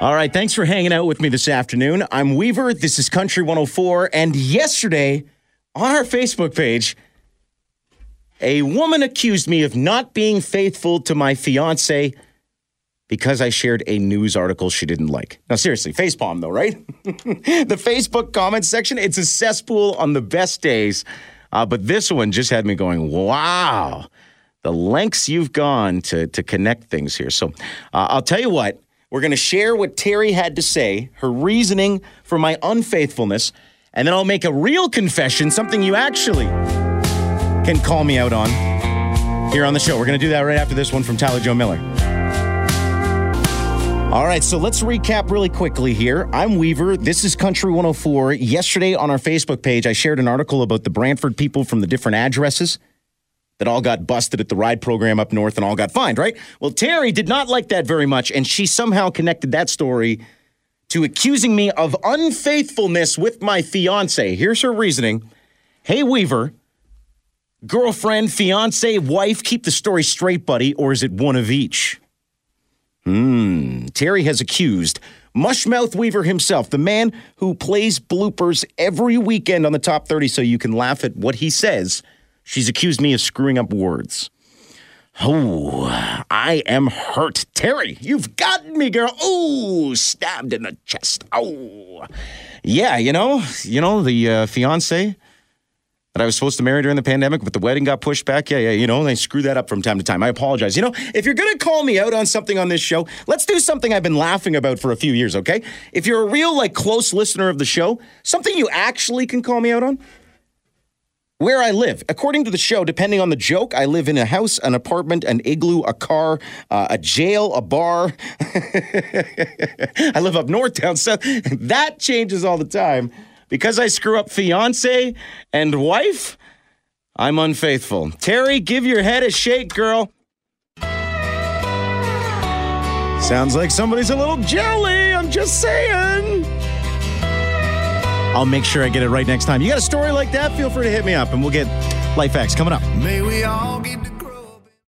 All right, thanks for hanging out with me this afternoon. I'm Weaver. This is Country 104. And yesterday on our Facebook page, a woman accused me of not being faithful to my fiance because I shared a news article she didn't like. Now, seriously, facepalm though, right? the Facebook comment section, it's a cesspool on the best days. Uh, but this one just had me going, wow, the lengths you've gone to, to connect things here. So uh, I'll tell you what, we're going to share what Terry had to say, her reasoning for my unfaithfulness, and then I'll make a real confession, something you actually can call me out on here on the show. We're going to do that right after this one from Tyler Joe Miller. All right, so let's recap really quickly here. I'm Weaver. This is Country 104. Yesterday on our Facebook page, I shared an article about the Brantford people from the different addresses that all got busted at the ride program up north and all got fined, right? Well, Terry did not like that very much, and she somehow connected that story to accusing me of unfaithfulness with my fiance. Here's her reasoning Hey, Weaver, girlfriend, fiance, wife, keep the story straight, buddy, or is it one of each? Hmm. Terry has accused Mushmouth Weaver himself, the man who plays bloopers every weekend on the top 30 so you can laugh at what he says. She's accused me of screwing up words. Oh, I am hurt. Terry, you've gotten me, girl. Oh, stabbed in the chest. Oh. Yeah, you know, you know, the uh, fiance that I was supposed to marry during the pandemic, but the wedding got pushed back. Yeah, yeah, you know, they screw that up from time to time. I apologize. You know, if you're going to call me out on something on this show, let's do something I've been laughing about for a few years, okay? If you're a real, like, close listener of the show, something you actually can call me out on, where I live. According to the show, depending on the joke, I live in a house, an apartment, an igloo, a car, uh, a jail, a bar. I live up north, down south. That changes all the time. Because I screw up fiance and wife, I'm unfaithful. Terry, give your head a shake, girl. Sounds like somebody's a little jelly. I'm just saying. I'll make sure I get it right next time. You got a story like that? Feel free to hit me up and we'll get life facts coming up. May we all get.